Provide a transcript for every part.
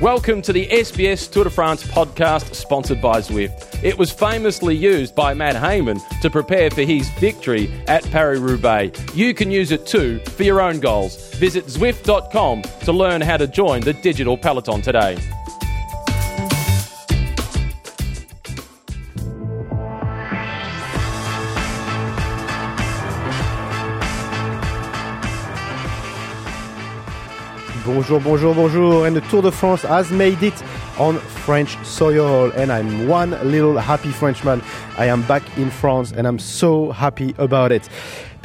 Welcome to the SBS Tour de France podcast sponsored by Zwift. It was famously used by Matt Hayman to prepare for his victory at Paris Roubaix. You can use it too for your own goals. Visit Zwift.com to learn how to join the digital peloton today. Bonjour, bonjour, bonjour. And the Tour de France has made it on French soil. And I'm one little happy Frenchman. I am back in France and I'm so happy about it.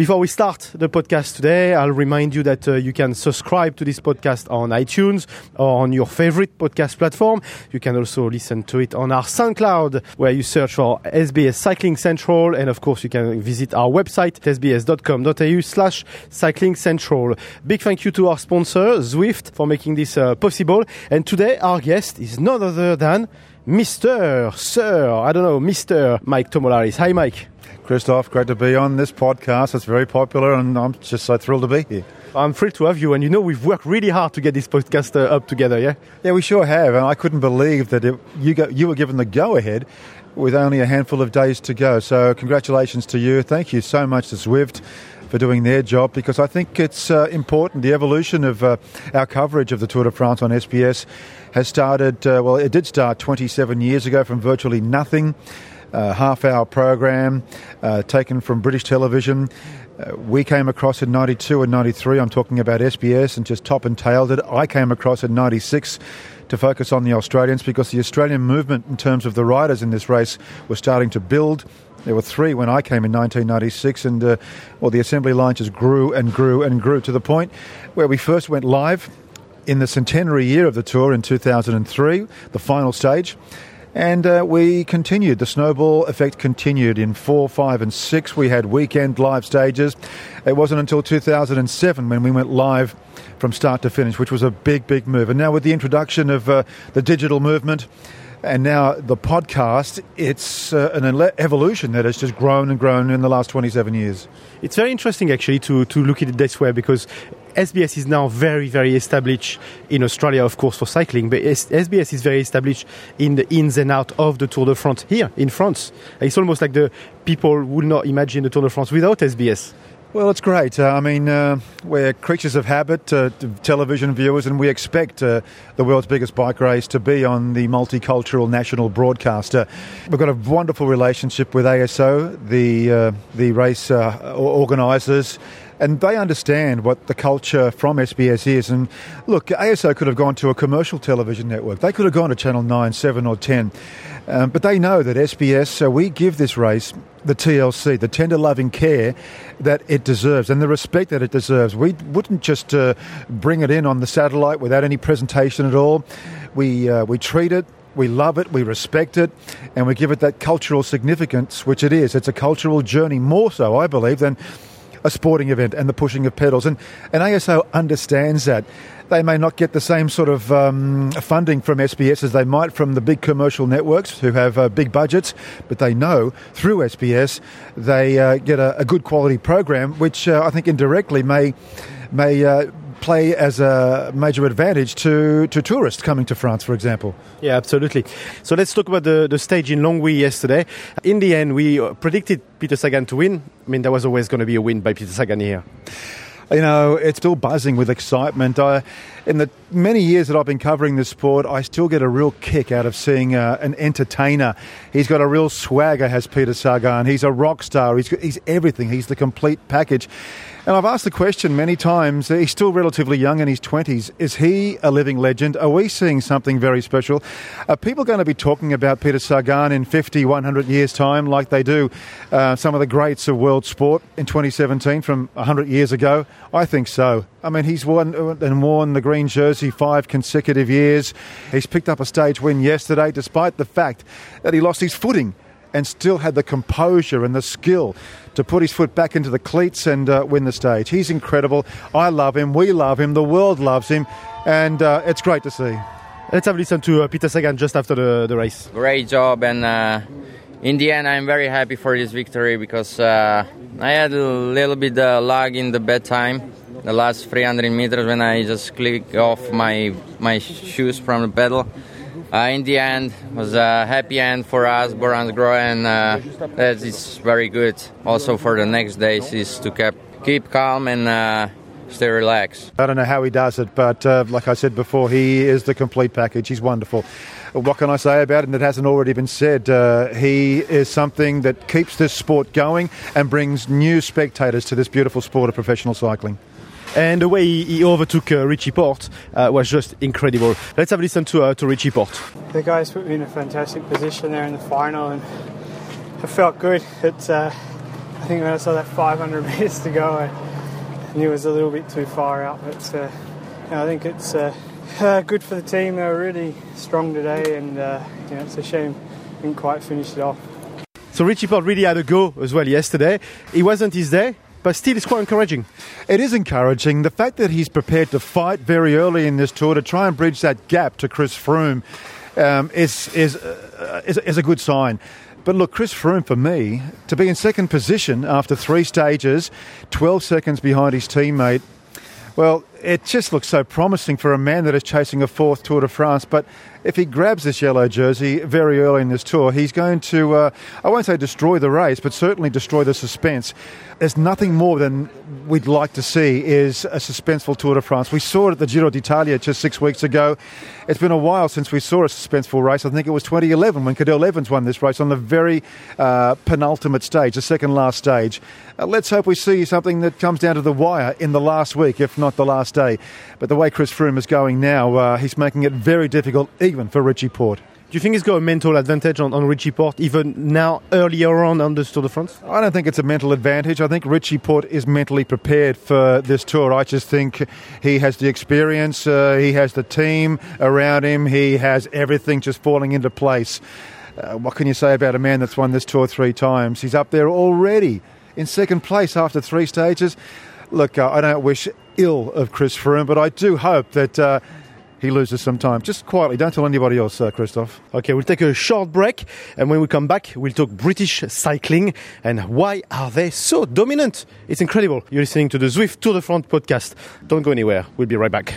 Before we start the podcast today, I'll remind you that uh, you can subscribe to this podcast on iTunes or on your favorite podcast platform. You can also listen to it on our SoundCloud, where you search for SBS Cycling Central. And of course, you can visit our website, sbs.com.au slash cycling central. Big thank you to our sponsor, Zwift, for making this uh, possible. And today, our guest is none other than Mr. Sir, I don't know, Mr. Mike Tomalaris. Hi, Mike. Christophe, great to be on this podcast. It's very popular, and I'm just so thrilled to be here. I'm thrilled to have you, and you know we've worked really hard to get this podcast uh, up together, yeah? Yeah, we sure have, and I couldn't believe that it, you, got, you were given the go-ahead with only a handful of days to go. So congratulations to you. Thank you so much to Zwift for doing their job because I think it's uh, important. The evolution of uh, our coverage of the Tour de France on SBS has started, uh, well, it did start 27 years ago from virtually nothing uh, half hour program uh, taken from British television. Uh, we came across in 92 and 93. I'm talking about SBS and just top and tailed it. I came across in 96 to focus on the Australians because the Australian movement in terms of the riders in this race was starting to build. There were three when I came in 1996, and uh, well, the assembly line just grew and grew and grew to the point where we first went live in the centenary year of the tour in 2003, the final stage. And uh, we continued. The snowball effect continued in four, five, and six. We had weekend live stages. It wasn't until 2007 when we went live from start to finish, which was a big, big move. And now, with the introduction of uh, the digital movement, and now the podcast, it's uh, an evolution that has just grown and grown in the last 27 years. It's very interesting actually to, to look at it this way because SBS is now very, very established in Australia, of course, for cycling, but SBS is very established in the ins and out of the Tour de France here in France. It's almost like the people would not imagine the Tour de France without SBS. Well, it's great. Uh, I mean, uh, we're creatures of habit, uh, television viewers, and we expect uh, the world's biggest bike race to be on the multicultural national broadcaster. We've got a wonderful relationship with ASO, the uh, the race uh, organisers. And they understand what the culture from SBS is. And look, ASO could have gone to a commercial television network. They could have gone to Channel 9, 7, or 10. Um, but they know that SBS, so we give this race the TLC, the tender loving care that it deserves and the respect that it deserves. We wouldn't just uh, bring it in on the satellite without any presentation at all. We, uh, we treat it we love it, we respect it, and we give it that cultural significance, which it is. It's a cultural journey, more so, I believe, than a sporting event and the pushing of pedals. And, and ASO understands that. They may not get the same sort of um, funding from SBS as they might from the big commercial networks who have uh, big budgets, but they know through SBS they uh, get a, a, good quality program, which uh, I think indirectly may may uh, play as a major advantage to, to tourists coming to France, for example. Yeah, absolutely. So let's talk about the, the stage in Longwy yesterday. In the end, we predicted Peter Sagan to win. I mean, there was always going to be a win by Peter Sagan here you know, it's still buzzing with excitement. I, in the many years that I've been covering this sport, I still get a real kick out of seeing uh, an entertainer. He's got a real swagger, has Peter Sagan. He's a rock star. He's, he's everything. He's the complete package. And I've asked the question many times. He's still relatively young in his 20s. Is he a living legend? Are we seeing something very special? Are people going to be talking about Peter Sagan in 50, 100 years' time like they do uh, some of the greats of world sport in 2017 from 100 years ago? I think so. I mean, he's won and worn the green jersey five consecutive years. He's picked up a stage win yesterday, despite the fact that he lost his footing and still had the composure and the skill to put his foot back into the cleats and uh, win the stage. He's incredible. I love him. We love him. The world loves him. And uh, it's great to see. Let's have a listen to uh, Peter Sagan just after the, the race. Great job. And uh, in the end, I'm very happy for this victory because uh, I had a little bit of lag in the bedtime, the last 300 meters when I just click off my my shoes from the pedal. Uh, in the end, was a happy end for us, Bora-Hansgrohe, and uh, that is very good. Also for the next days is to keep keep calm and uh, stay relaxed. I don't know how he does it, but uh, like I said before, he is the complete package. He's wonderful. What can I say about him that hasn't already been said? Uh, he is something that keeps this sport going and brings new spectators to this beautiful sport of professional cycling. And the way he, he overtook uh, Richie Porte uh, was just incredible. Let's have a listen to, uh, to Richie Porte. The guys put me in a fantastic position there in the final, and I felt good. It's, uh, I think when I saw that 500 metres to go, I knew it was a little bit too far out, but uh, you know, I think it's uh, uh, good for the team. They were really strong today, and uh, you know, it's a shame we didn't quite finish it off. So Richie Porte really had a go as well yesterday. It wasn't his day, but still it's quite encouraging. It is encouraging. The fact that he's prepared to fight very early in this tour to try and bridge that gap to Chris Froome um, is, is, uh, is, is a good sign. But look, Chris Froome, for me, to be in second position after three stages, 12 seconds behind his teammate, well, it just looks so promising for a man that is chasing a fourth Tour de France. But if he grabs this yellow jersey very early in this tour, he's going to, uh, I won't say destroy the race, but certainly destroy the suspense. There's nothing more than we'd like to see is a suspenseful Tour de France. We saw it at the Giro d'Italia just six weeks ago. It's been a while since we saw a suspenseful race. I think it was 2011 when Cadel Evans won this race on the very uh, penultimate stage, the second last stage. Uh, let's hope we see something that comes down to the wire in the last week, if not the last day. But the way Chris Froome is going now, uh, he's making it very difficult, even for Richie Porte. Do you think he's got a mental advantage on, on Richie Porte, even now earlier on on the Tour de France? I don't think it's a mental advantage. I think Richie Porte is mentally prepared for this tour. I just think he has the experience, uh, he has the team around him, he has everything just falling into place. Uh, what can you say about a man that's won this tour three times? He's up there already in second place after three stages. Look, uh, I don't wish ill of Chris Froome, but I do hope that uh, he loses some time. Just quietly, don't tell anybody else, uh, Christophe. Okay, we'll take a short break, and when we come back, we'll talk British cycling and why are they so dominant? It's incredible. You're listening to the Zwift Tour de France podcast. Don't go anywhere. We'll be right back.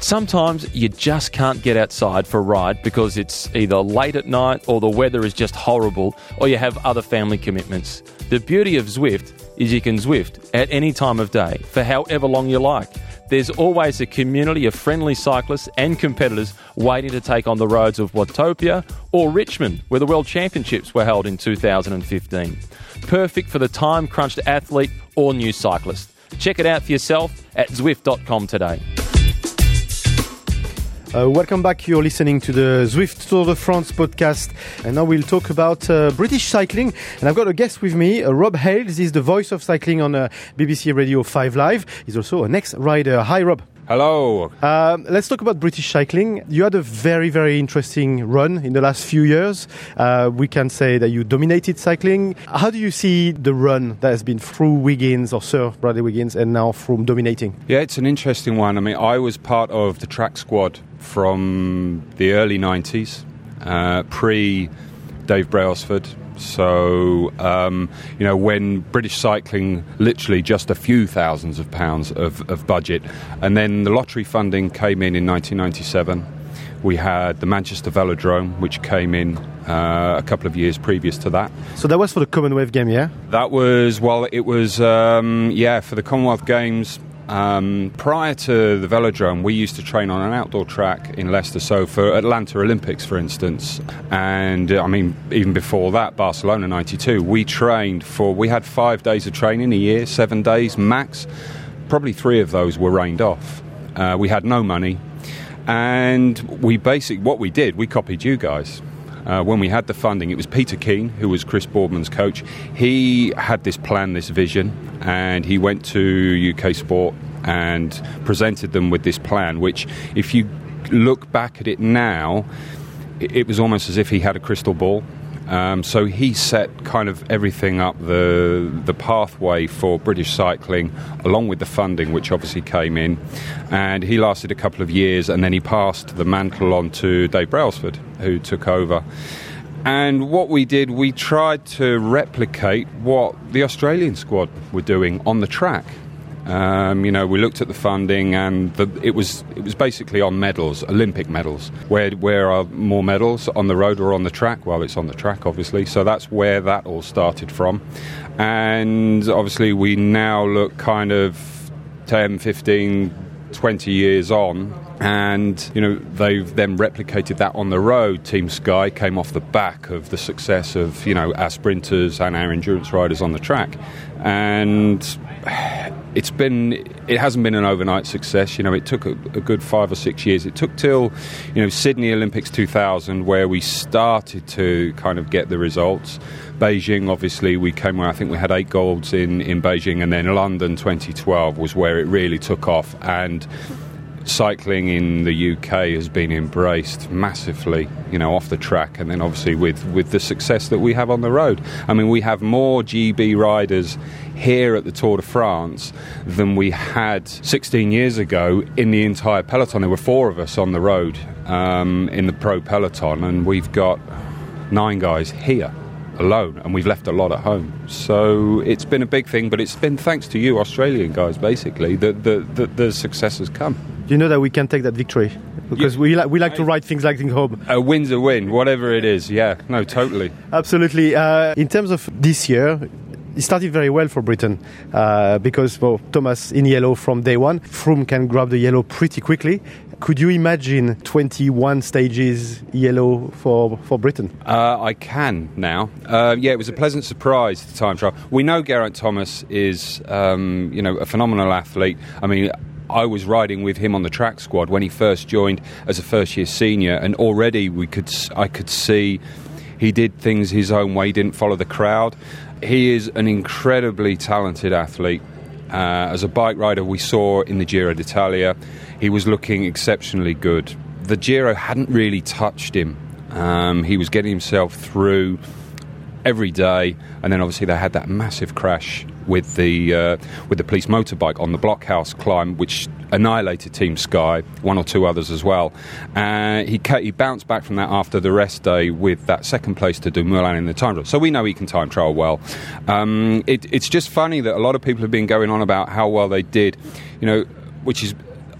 Sometimes you just can't get outside for a ride because it's either late at night or the weather is just horrible or you have other family commitments. The beauty of Zwift is you can Zwift at any time of day for however long you like. There's always a community of friendly cyclists and competitors waiting to take on the roads of Watopia or Richmond, where the World Championships were held in 2015. Perfect for the time crunched athlete or new cyclist. Check it out for yourself at Zwift.com today. Uh, welcome back. You're listening to the Zwift Tour de France podcast, and now we'll talk about uh, British cycling. And I've got a guest with me, uh, Rob Hayles. He's the voice of cycling on uh, BBC Radio 5 Live. He's also an ex-rider. Hi, Rob. Hello. Um, let's talk about British cycling. You had a very, very interesting run in the last few years. Uh, we can say that you dominated cycling. How do you see the run that has been through Wiggins or Sir Bradley Wiggins and now from dominating? Yeah, it's an interesting one. I mean, I was part of the track squad from the early 90s, uh, pre Dave Brailsford. So, um, you know, when British cycling literally just a few thousands of pounds of, of budget, and then the lottery funding came in in 1997. We had the Manchester Velodrome, which came in uh, a couple of years previous to that. So that was for the Commonwealth Game, yeah? That was, well, it was, um, yeah, for the Commonwealth Games. Um, prior to the velodrome, we used to train on an outdoor track in Leicester. So for Atlanta Olympics, for instance, and uh, I mean even before that, Barcelona '92, we trained for. We had five days of training a year, seven days max. Probably three of those were rained off. Uh, we had no money, and we basically what we did, we copied you guys. Uh, when we had the funding, it was Peter Keen, who was Chris Boardman's coach. He had this plan, this vision, and he went to UK Sport and presented them with this plan, which, if you look back at it now, it, it was almost as if he had a crystal ball. Um, so he set kind of everything up the the pathway for British cycling, along with the funding, which obviously came in. And he lasted a couple of years, and then he passed the mantle on to Dave Brailsford, who took over. And what we did, we tried to replicate what the Australian squad were doing on the track. Um, you know, we looked at the funding, and the, it was it was basically on medals, Olympic medals. Where where are more medals on the road or on the track? Well, it's on the track, obviously. So that's where that all started from, and obviously we now look kind of 10, 15, 20 years on and you know they've then replicated that on the road. Team Sky came off the back of the success of you know our sprinters and our endurance riders on the track, and it's been it hasn't been an overnight success. You know, it took a, a, good five or six years. It took till you know Sydney Olympics 2000 where we started to kind of get the results. Beijing, obviously, we came where I think we had eight golds in in Beijing, and then London 2012 was where it really took off and cycling in the UK has been embraced massively, you know, off the track, and then obviously with, with the success that we have on the road. I mean, we have more GB riders here at the Tour de France than we had 16 years ago in the entire peloton. There were four of us on the road um, in the pro peloton, and we've got nine guys here alone, and we've left a lot at home. So it's been a big thing, but it's been thanks to you, Australian guys, basically, that the, the, the success has come you know that we can take that victory because we, li- we like to write things like things home. A win's a win, whatever it is. Yeah, no, totally. Absolutely. Uh, in terms of this year, it started very well for Britain uh, because well, Thomas in yellow from day one. Froome can grab the yellow pretty quickly. Could you imagine 21 stages yellow for, for Britain? Uh, I can now. Uh, yeah, it was a pleasant surprise, the time trial. We know Geraint Thomas is, um, you know, a phenomenal athlete. I mean, I was riding with him on the track squad when he first joined as a first year senior, and already we could I could see he did things his own way, He didn't follow the crowd. He is an incredibly talented athlete. Uh, as a bike rider, we saw in the Giro d'Italia, he was looking exceptionally good. The Giro hadn't really touched him. Um, he was getting himself through every day, and then obviously they had that massive crash with the uh, with the police motorbike on the Blockhaus climb, which annihilated Team Sky, one or two others as well. Uh, he he bounced back from that after the rest day with that second place to Dumoulin in the time trial. So we know he can time trial well. Um, it, it's just funny that a lot of people have been going on about how well they did, you know, which is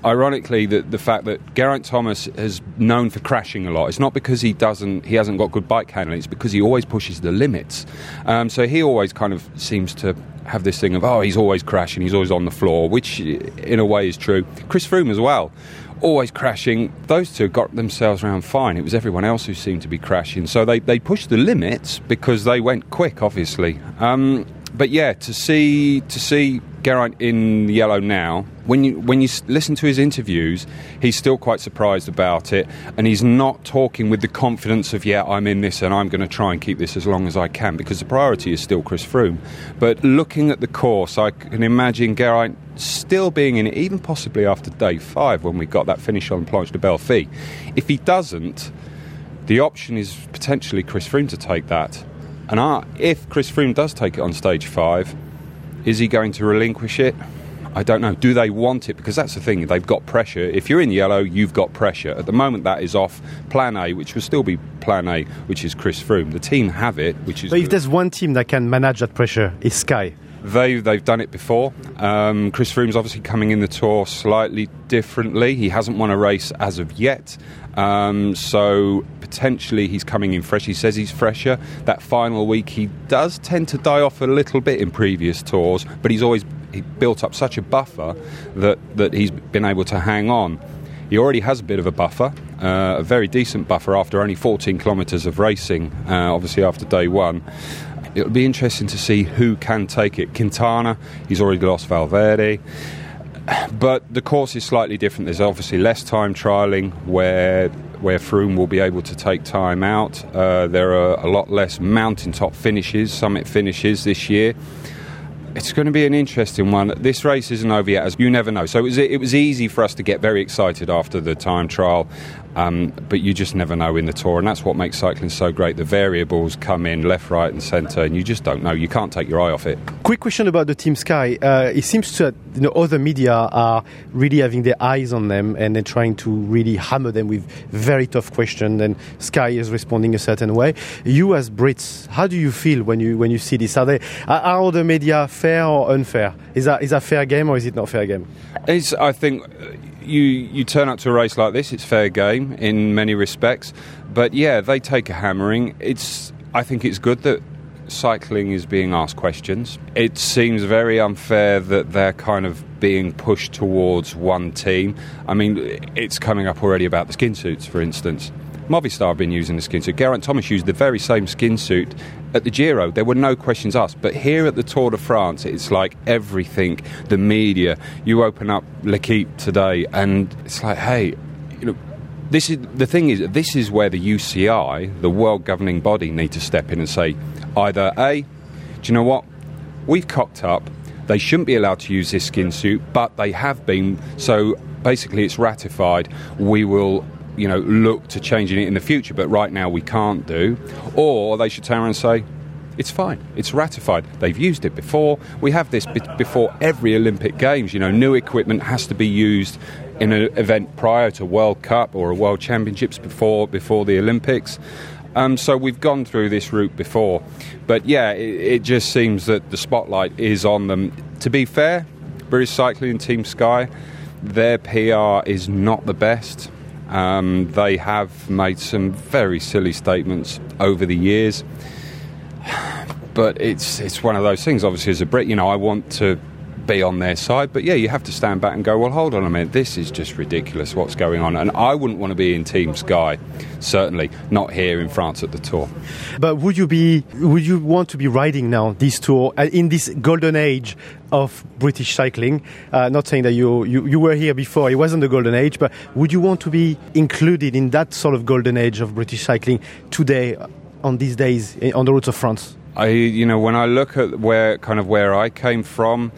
ironically, the, the fact that Geraint Thomas is known for crashing a lot. It's not because he doesn't, he hasn't got good bike handling. It's because he always pushes the limits. Um, so he always kind of seems to have this thing of, oh, he's always crashing, he's always on the floor, which in a way is true. Chris Froome as well. Always crashing. Those two got themselves around fine. It was everyone else who seemed to be crashing. So they, they pushed the limits because they went quick, obviously. Um, but yeah, to see to see Geraint in yellow now, when you when you listen to his interviews, he's still quite surprised about it, and he's not talking with the confidence of yeah, I'm in this and I'm going to try and keep this as long as I can because the priority is still Chris Froome. But looking at the course, I can imagine Geraint still being in it, even possibly after day five when we got that finish on Planche de Belfi. If he doesn't, the option is potentially Chris Froome to take that. And are, if Chris Froome does take it on stage five, is he going to relinquish it? I don't know. Do they want it? Because that's the thing. They've got pressure. If you're in yellow, you've got pressure. At the moment, that is off Plan A, which will still be Plan A, which is Chris Froome. The team have it, which is. But if there's one team that can manage that pressure, it's Sky. They, they've done it before. Um, Chris Froome's obviously coming in the tour slightly differently. He hasn't won a race as of yet. Um, so potentially he's coming in fresh. He says he's fresher. That final week he does tend to die off a little bit in previous tours, but he's always he built up such a buffer that, that he's been able to hang on. He already has a bit of a buffer, uh, a very decent buffer after only 14 kilometres of racing, uh, obviously after day one. It'll be interesting to see who can take it. Quintana, he's already lost Valverde but the course is slightly different. There's obviously less time trialing where where Froome will be able to take time out. Uh, there are a lot less mountaintop finishes, summit finishes this year. it's going to be an interesting one. This race isn't over yet, as you never know. So it was, it was easy for us to get very excited after the time trial, um, but you just never know in the tour, and that's what makes cycling so great. The variables come in left, right, and centre, and you just don't know. You can't take your eye off it. Quick question about the Team Sky. Uh, it seems that you know, other media are really having their eyes on them, and they're trying to really hammer them with very tough questions. And Sky is responding a certain way. You, as Brits, how do you feel when you when you see this? Are they are the media fair or unfair? Is that is that fair game or is it not fair game? It's, I think you you turn up to a race like this, it's fair game in many respects. But yeah, they take a hammering. It's I think it's good that cycling is being asked questions. It seems very unfair that they're kind of being pushed towards one team. I mean, it's coming up already about the skin suits, for instance. Movistar have been using the skin suit. Geraint Thomas used the very same skin suit at the Giro. There were no questions asked. But here at the Tour de France, it's like everything, the media. You open up L'Equipe today, and it's like, hey, you know, this is the thing is this is where the UCI, the world governing body, need to step in and say either a, do you know what, we've cocked up. They shouldn't be allowed to use this skin suit, but they have been. So basically, it's ratified. We will you know, look to changing it in the future, but right now we can't do. Or they should turn around and say, it's fine. It's ratified. They've used it before. We have this before every Olympic Games. You know, new equipment has to be used in an event prior to World Cup or a World Championships before before the Olympics. Um, so we've gone through this route before, but yeah, it, it just seems that the spotlight is on them. To be fair, British Cycling and Team Sky, their PR is not the best. Um, they have made some very silly statements over the years, but it's it's one of those things. Obviously, as a Brit, you know, I want to be on their side. But yeah, you have to stand back and go, well, hold on a minute, this is just ridiculous what's going on. And I wouldn't want to be in Team Sky, certainly not here in France at the Tour. But would you be, would you want to be riding now this Tour uh, in this golden age of British cycling? Uh, not saying that you, you, you were here before, it wasn't the golden age, but would you want to be included in that sort of golden age of British cycling today, on these days, eh, on the routes of France? I, you know, when I look at where kind of where I came from,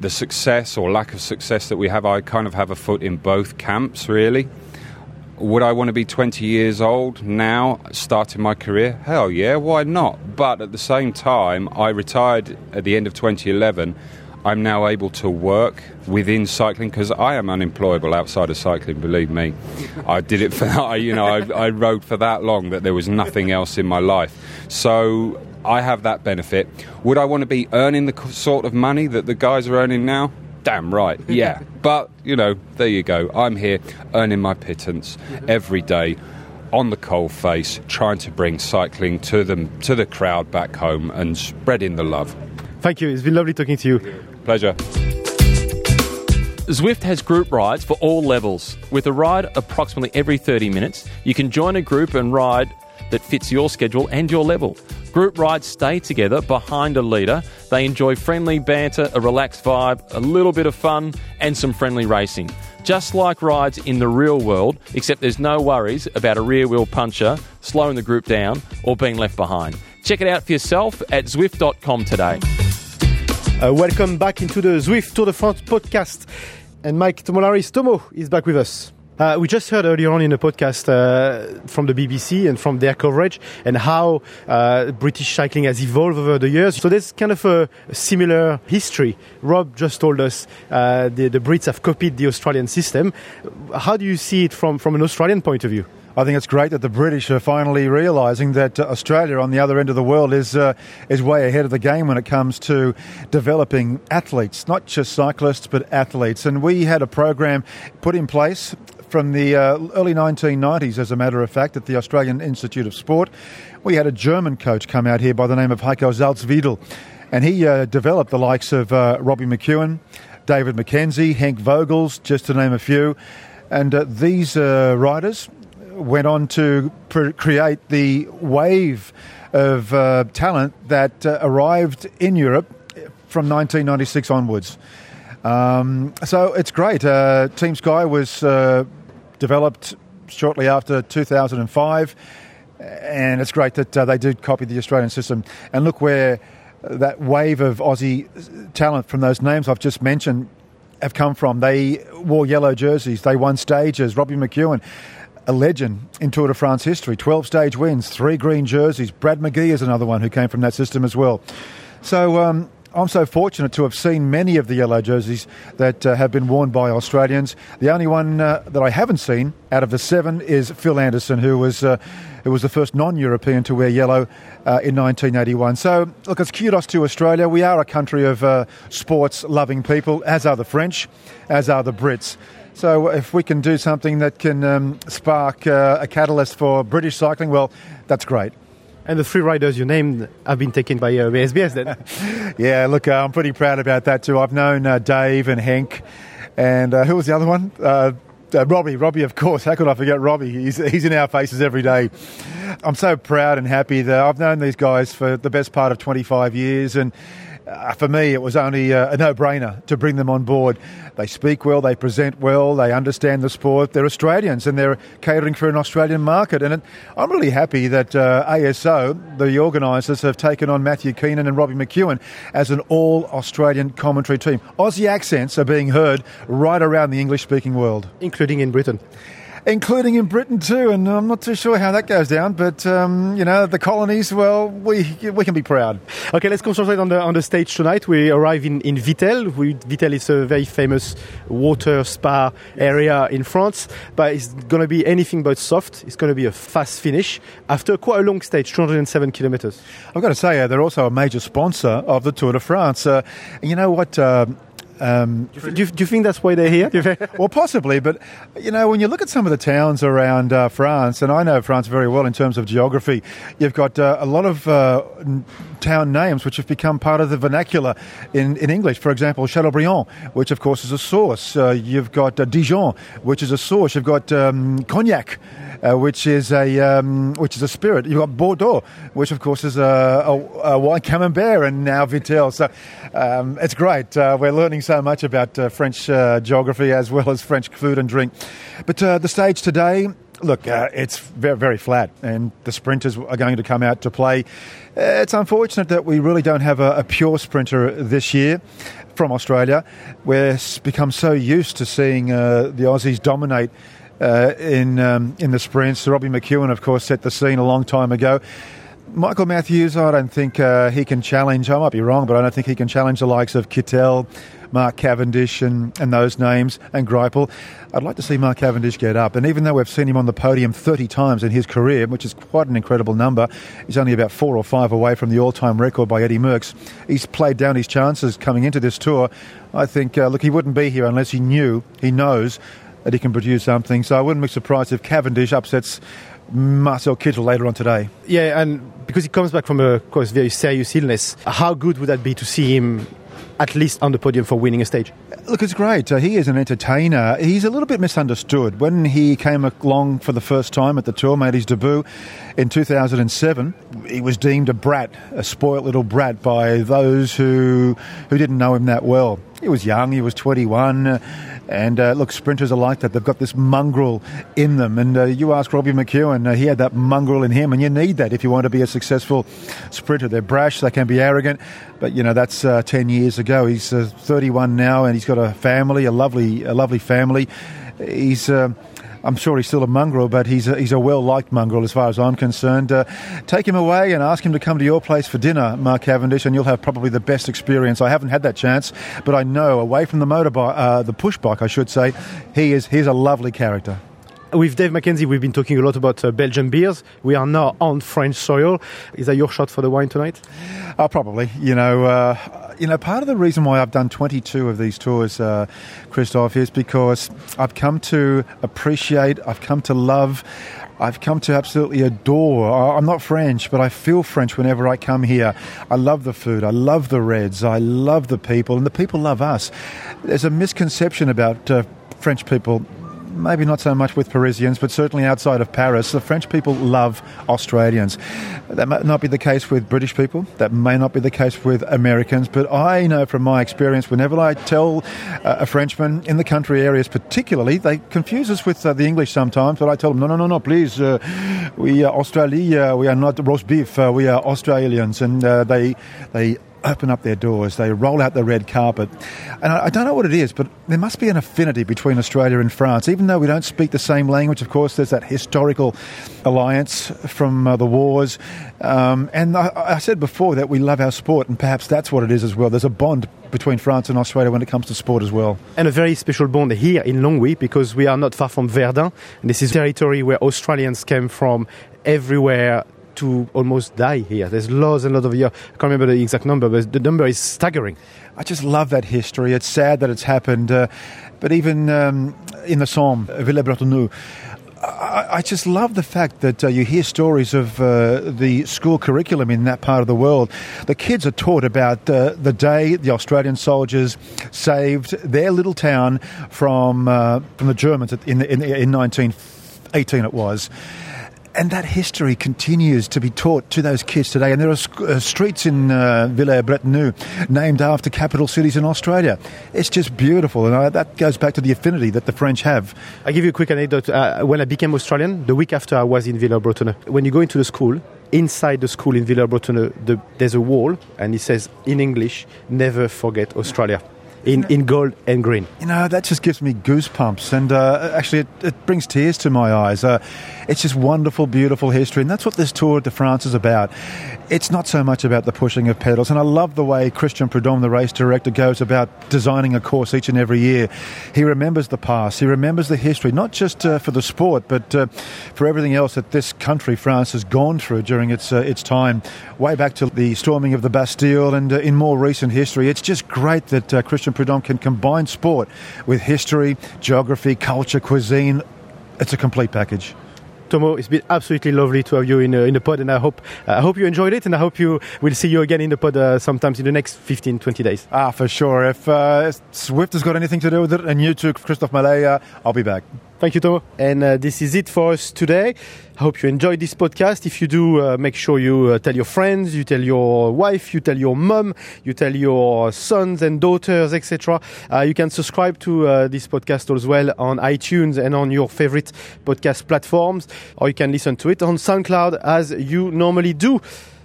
the success or lack of success that we have, I kind of have a foot in both camps, really. Would I want to be 20 years old now, starting my career? Hell yeah, why not? But at the same time, I retired at the end of 2011. I'm now able to work within cycling because I am unemployable outside of cycling. Believe me, I did it for I you know I, I rode for that long that there was nothing else in my life. So I have that benefit. Would I want to be earning the sort of money that the guys are earning now? Damn right, yeah. but, you know, there you go. I'm here earning my pittance mm-hmm. every day on the coal face, trying to bring cycling to them to the crowd back home and spreading the love. Thank you. It's been lovely talking to you. Pleasure. Zwift has group rides for all levels. With a ride approximately every 30 minutes, you can join a group and ride that fits your schedule and your level. Group rides stay together behind a leader. They enjoy friendly banter, a relaxed vibe, a little bit of fun, and some friendly racing. Just like rides in the real world, except there's no worries about a rear wheel puncher slowing the group down or being left behind. Check it out for yourself at Zwift.com today. Uh, welcome back into the Zwift Tour de France podcast. And Mike Tomalaris Tomo is back with us. Uh, we just heard earlier on in the podcast uh, from the BBC and from their coverage and how uh, British cycling has evolved over the years. So there's kind of a, similar history. Rob just told us uh, the, the Brits have copied the Australian system. How do you see it from, from an Australian point of view? I think it's great that the British are finally realising that uh, Australia, on the other end of the world, is uh, is way ahead of the game when it comes to developing athletes, not just cyclists but athletes. And we had a program put in place from the uh, early 1990s, as a matter of fact, at the Australian Institute of Sport. We had a German coach come out here by the name of Heiko Salzwiedel, and he uh, developed the likes of uh, Robbie McEwen, David McKenzie, Henk Vogels, just to name a few. And uh, these uh, riders went on to create the wave of uh, talent that arrived in Europe from 1996 onwards. Um, so it's great. Uh, Team Sky was uh, developed shortly after 2005, and it's great that uh, they did copy the Australian system. And look where that wave of Aussie talent from those names I've just mentioned have come from. They wore yellow jerseys, they won stages. Robbie McEwen, a legend in Tour de France history, 12 stage wins, three green jerseys. Brad McGee is another one who came from that system as well. So, um, I'm so fortunate to have seen many of the yellow jerseys that uh, have been worn by Australians. The only one uh, that I haven't seen out of the seven is Phil Anderson, who was uh, who was the first non-European to wear yellow uh, in 1981. So, look, it's kudos to Australia. We are a country of uh, sports-loving people, as are the French, as are the Brits. So, if we can do something that can um, spark uh, a catalyst for British cycling, well, that's great. And the three riders you named have been taken by uh, SBS then? yeah, look, uh, I'm pretty proud about that too. I've known uh, Dave and Henk, and uh, who was the other one? Uh, uh, Robbie, Robbie, of course. How could I forget Robbie? He's, he's in our faces every day. I'm so proud and happy that I've known these guys for the best part of 25 years, and uh, for me, it was only uh, a no brainer to bring them on board. They speak well, they present well, they understand the sport. They're Australians and they're catering for an Australian market. And it, I'm really happy that uh, ASO, the organisers, have taken on Matthew Keenan and Robbie McEwen as an all Australian commentary team. Aussie accents are being heard right around the English speaking world, including in Britain including in Britain too. And I'm not too sure how that goes down, but um, you know, the colonies. Well, we we can be proud. Okay, let's concentrate on the on the stage tonight. We arrive in in Vittel. We, Vittel is a very famous water spa area in France, but it's going to be anything but soft. It's going to be a fast finish after quite a long stage, 207 kilometers. I've got to say, uh, they're also a major sponsor of the Tour de France. Uh, you know what? Uh, um, do, you, do, you, think that's why they're here? well, possibly, but you know, when you look at some of the towns around uh, France, and I know France very well in terms of geography, you've got uh, a lot of uh, town names which have become part of the vernacular in, in English. For example, Chateaubriand, which of course is a sauce. Uh, you've got uh, Dijon, which is a sauce. You've got um, Cognac. Uh, which is a um, which is a spirit. You've got Bordeaux, which of course is a, a, a wine Camembert, and now Vittel. So um, it's great. Uh, we're learning so much about uh, French uh, geography as well as French food and drink. But the stage today, look, uh, it's very, very flat, and the sprinters are going to come out to play. Uh, it's unfortunate that we really don't have a, a, pure sprinter this year from Australia. We're become so used to seeing uh, the Aussies dominate. Uh, in um, in the sprints, Robbie McEwen, of course, set the scene a long time ago. Michael Matthews, I don't think uh, he can challenge. I might be wrong, but I don't think he can challenge the likes of Kittel, Mark Cavendish and, and those names, and Greipel. I'd like to see Mark Cavendish get up. And even though we've seen him on the podium 30 times in his career, which is quite an incredible number, he's only about four or five away from the all time record by Eddy Merckx. He's played down his chances coming into this tour. I think, uh, look, he wouldn't be here unless he knew, he knows that he can produce something. So I wouldn't be surprised if Cavendish upsets Marcel Kittel later on today. Yeah, and because he comes back from a course, very serious illness, how good would that be to see him at least on the podium for winning a stage? Look, it's great. Uh, he is an entertainer. He's a little bit misunderstood. When he came along for the first time at the tour, made his debut in 2007, he was deemed a brat, a spoilt little brat by those who who didn't know him that well. He was young. He was 21. Uh, and uh, look, sprinters are like that. They've got this mongrel in them. And uh, you ask Robbie McEwen, uh, he had that mongrel in him, and you need that if you want to be a successful sprinter. They're brash, they can be arrogant, but you know that's uh, 10 years ago. He's uh, 31 now, and he's got a family, a lovely, a lovely family. He's I'm sure he's still a mongrel, but he's a, he's a well liked mongrel as far as I'm concerned. Uh, take him away and ask him to come to your place for dinner, Mark Cavendish, and you'll have probably the best experience. I haven't had that chance, but I know away from the motorbike, uh, the push bike, I should say, he is he's a lovely character. With Dave McKenzie, we've been talking a lot about uh, Belgian beers. We are now on French soil. Is that your shot for the wine tonight? Oh, probably. You know, uh, you know, part of the reason why I've done 22 of these tours, uh, Christophe, is because I've come to appreciate, I've come to love, I've come to absolutely adore. I'm not French, but I feel French whenever I come here. I love the food, I love the Reds, I love the people, and the people love us. There's a misconception about uh, French people maybe not so much with Parisians, but certainly outside of Paris, the French people love Australians. That may not be the case with British people. That may not be the case with Americans. But I know from my experience, whenever I tell uh, a Frenchman in the country areas, particularly, they confuse us with uh, the English sometimes. But I tell them, no, no, no, no, please, uh, we are Australia. We are not roast beef. Uh, we are Australians, and uh, they they open up their doors, they roll out the red carpet. And I, I, don't know what it is, but there must be an affinity between Australia and France. Even though we don't speak the same language, of course, there's that historical alliance from uh, the wars. Um, and I, I said before that we love our sport, and perhaps that's what it is as well. There's a bond between France and Australia when it comes to sport as well. And a very special bond here in Longwy because we are not far from Verdun. This is territory where Australians came from everywhere to almost die here. There's lots and lots of years. I can't remember the exact number, but the number is staggering. I just love that history. It's sad that it's happened. Uh, but even um, in the Somme, Villers-Bretonneux, I, just love the fact that uh, you hear stories of uh, the school curriculum in that part of the world. The kids are taught about uh, the day the Australian soldiers saved their little town from uh, from the Germans in, in, in 1918. It was and that history continues to be taught to those kids today. And there are uh, streets in uh, Villers-Bretonneux named after capital cities in Australia. It's just beautiful, and uh, that goes back to the affinity that the French have. I'll give you a quick anecdote. Uh, when I became Australian, the week after I was in Villers-Bretonneux, when you go into the school, inside the school in Villers-Bretonneux, the, there's a wall, and it says in English, "Never forget Australia." In, in gold and green. You know, that just gives me goosebumps. And uh, actually, it, it, brings tears to my eyes. Uh, it's just wonderful, beautiful history. And that's what this Tour de France is about. It's not so much about the pushing of pedals. And I love the way Christian Prudhomme, the race director, goes about designing a course each and every year. He remembers the past, he remembers the history, not just uh, for the sport, but uh, for everything else that this country, France, has gone through during its, uh, its time, way back to the storming of the Bastille and uh, in more recent history. It's just great that uh, Christian Prudhomme can combine sport with history, geography, culture, cuisine. It's a complete package. Tomo, it's been absolutely lovely to have you in, uh, in the pod, and I hope uh, I hope you enjoyed it, and I hope you will see you again in the pod uh, sometimes in the next 15, 20 days. Ah, for sure. If uh, Zwift has got anything to do with it, and you too, Christophe Mallet, I'll be back. Thank you, Tomo. And uh, this is it for us today. I hope you enjoyed this podcast. If you do, uh, make sure you uh, tell your friends, you tell your wife, you tell your mom, you tell your sons and daughters, etc. Uh, you can subscribe to uh, this podcast as well on iTunes and on your favorite podcast platforms, or you can listen to it on SoundCloud as you normally do.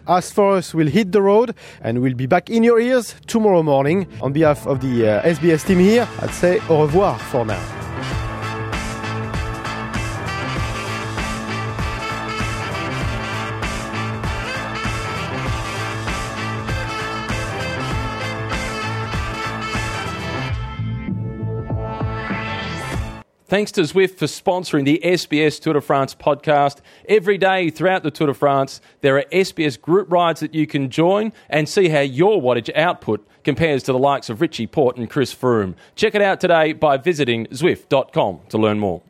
As for us, we'll hit the road and we'll be back in your ears tomorrow morning. On behalf of the SBS uh, team here, I'd say au revoir for now. Thanks to Zwift for sponsoring the SBS Tour de France podcast. Every day throughout the Tour de France, there are SBS group rides that you can join and see how your wattage output compares to the likes of Richie Porte and Chris Froome. Check it out today by visiting Zwift.com to learn more.